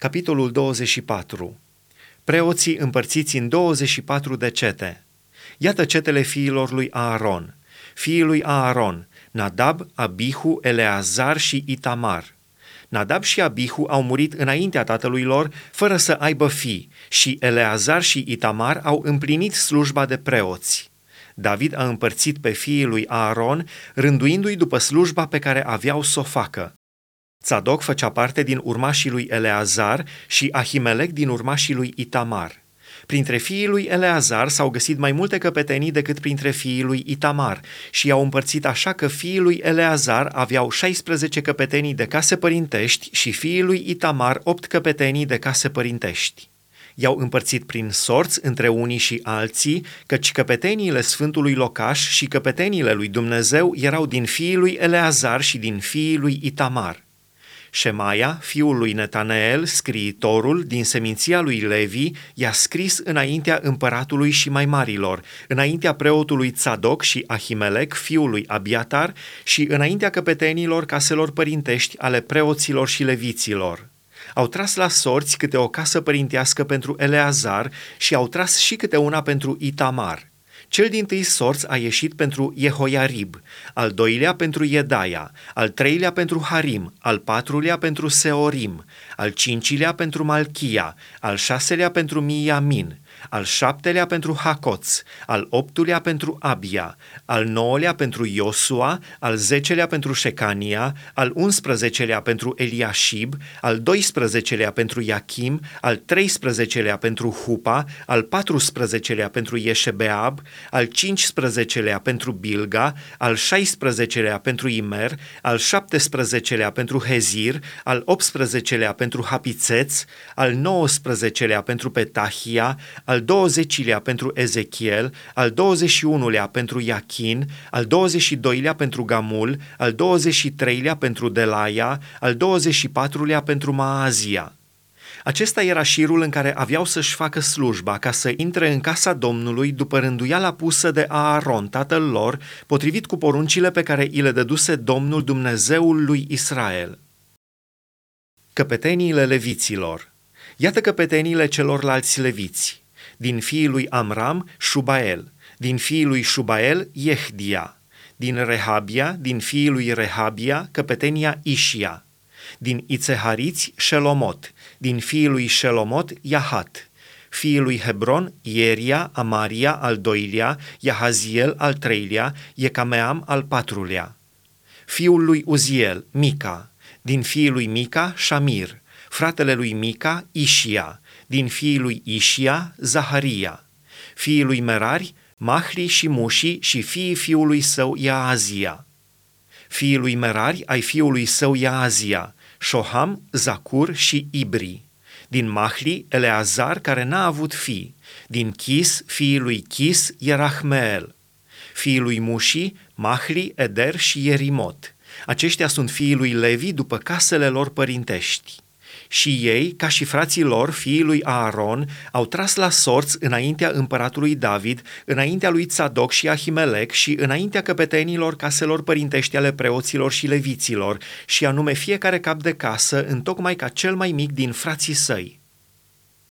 Capitolul 24 Preoții împărțiți în 24 de cete. Iată cetele fiilor lui Aaron. Fiii lui Aaron, Nadab, Abihu, Eleazar și Itamar. Nadab și Abihu au murit înaintea tatălui lor, fără să aibă fii, și Eleazar și Itamar au împlinit slujba de preoți. David a împărțit pe fiii lui Aaron, rânduindu-i după slujba pe care aveau să o facă. Tzadok făcea parte din urmașii lui Eleazar și Ahimelec din urmașii lui Itamar. Printre fiii lui Eleazar s-au găsit mai multe căpetenii decât printre fiii lui Itamar și i-au împărțit așa că fiii lui Eleazar aveau 16 căpetenii de case părintești și fiii lui Itamar 8 căpetenii de case părintești. I-au împărțit prin sorți între unii și alții, căci căpeteniile Sfântului Locaș și căpeteniile lui Dumnezeu erau din fiii lui Eleazar și din fiii lui Itamar. Șemaia, fiul lui Netaneel, scriitorul din seminția lui Levi, i-a scris înaintea împăratului și mai marilor, înaintea preotului Tzadok și Ahimelec, fiul lui Abiatar, și înaintea căpetenilor caselor părintești ale preoților și leviților. Au tras la sorți câte o casă părintească pentru Eleazar și au tras și câte una pentru Itamar. Cel din tâi sorț a ieșit pentru Jehoiarib, al doilea pentru Iedaia, al treilea pentru Harim, al patrulea pentru Seorim, al cincilea pentru Malchia, al șaselea pentru Miamin, al șaptelea pentru Hacoț, al optulea pentru Abia, al nouălea pentru Iosua, al zecelea pentru Șecania, al unsprezecelea pentru Eliashib, al doisprezecelea pentru Iachim, al treisprezecelea pentru Hupa, al patrusprezecelea pentru Ieșebeab, al cincisprezecelea pentru Bilga, al șaisprezecelea pentru Imer, al șaptesprezecelea pentru Hezir, al optsprezecelea pentru Hapițeț, al nouăsprezecelea pentru Petahia, al 20-lea pentru Ezechiel, al 21-lea pentru Iachin, al 22-lea pentru Gamul, al 23-lea pentru Delaia, al 24-lea pentru Maazia. Acesta era șirul în care aveau să-și facă slujba ca să intre în casa Domnului după rânduiala pusă de Aaron, tatăl lor, potrivit cu poruncile pe care îi le dăduse Domnul Dumnezeul lui Israel. Căpeteniile leviților Iată căpeteniile celorlalți leviți din fiii lui Amram, Shubael, din fiii lui Shubael, Yehdia, din Rehabia, din fiii lui Rehabia, căpetenia Ishia, din Ițehariți, Shelomot, din fiii lui Shelomot, Yahat, fiii lui Hebron, Ieria, Amaria al doilea, Yahaziel al treilea, Yecameam al patrulea. Fiul lui Uziel, Mica, din fiii lui Mica, Shamir, fratele lui Mica, Ishia, din fiii lui Ishia, Zaharia, fiii lui Merari, Mahli și Mushi și fiii fiului său Iaazia. Fiii lui Merari ai fiului său Iaazia, Shoham, Zacur și Ibri. Din Mahli, Eleazar, care n-a avut fi. Din Chis, fiii lui Chis, Ierahmeel. Fiii lui Mushi, Mahli, Eder și Ierimot. Aceștia sunt fiii lui Levi după casele lor părintești și ei, ca și frații lor, fiii lui Aaron, au tras la sorți înaintea împăratului David, înaintea lui Tzadok și Ahimelec și înaintea căpetenilor caselor părintești ale preoților și leviților, și anume fiecare cap de casă, întocmai ca cel mai mic din frații săi.